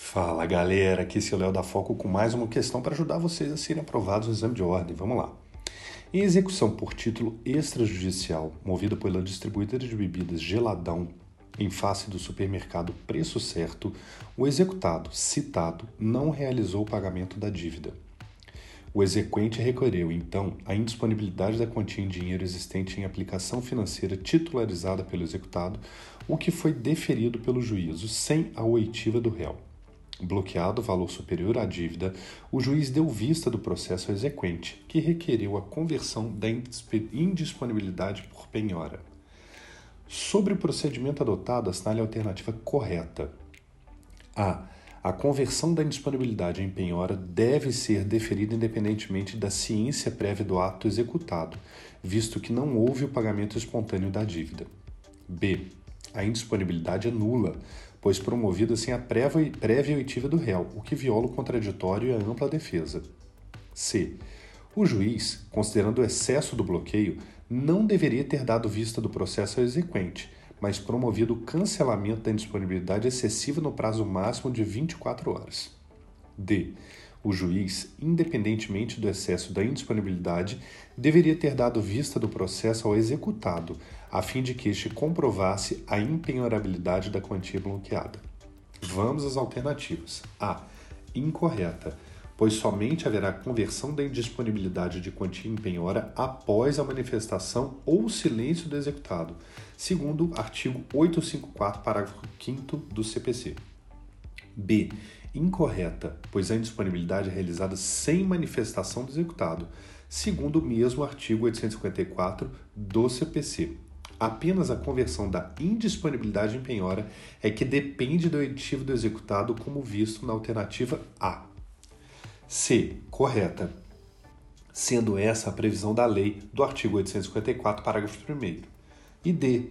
Fala galera, aqui é o Léo da Foco com mais uma questão para ajudar vocês a serem aprovados no exame de ordem. Vamos lá. Em execução por título extrajudicial, movida pela distribuidora de bebidas Geladão em face do supermercado Preço Certo, o executado citado não realizou o pagamento da dívida. O exequente requereu, então, a indisponibilidade da quantia em dinheiro existente em aplicação financeira titularizada pelo executado, o que foi deferido pelo juízo sem a oitiva do réu. Bloqueado o valor superior à dívida, o juiz deu vista do processo exequente, que requeriu a conversão da indisponibilidade por penhora. Sobre o procedimento adotado, assinale a alternativa correta. A. A conversão da indisponibilidade em penhora deve ser deferida independentemente da ciência prévia do ato executado, visto que não houve o pagamento espontâneo da dívida. B. A indisponibilidade é nula, pois promovida sem a prévia oitiva do réu, o que viola o contraditório e a ampla defesa. C. O juiz, considerando o excesso do bloqueio, não deveria ter dado vista do processo ao exequente, mas promovido o cancelamento da indisponibilidade excessiva no prazo máximo de 24 horas. D. O juiz, independentemente do excesso da indisponibilidade, deveria ter dado vista do processo ao executado, a fim de que este comprovasse a impenhorabilidade da quantia bloqueada. Vamos às alternativas. A. Incorreta, pois somente haverá conversão da indisponibilidade de quantia em penhora após a manifestação ou silêncio do executado, segundo artigo 854, parágrafo 5 do CPC. B incorreta, pois a indisponibilidade é realizada sem manifestação do executado, segundo o mesmo artigo 854 do CPC. Apenas a conversão da indisponibilidade em penhora é que depende do oitivo do executado, como visto na alternativa A. C. Correta, sendo essa a previsão da lei do artigo 854, parágrafo 1. E D.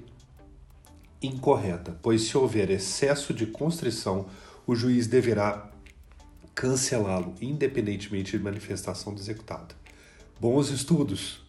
Incorreta, pois se houver excesso de constrição o juiz deverá cancelá-lo, independentemente de manifestação do executado. Bons estudos!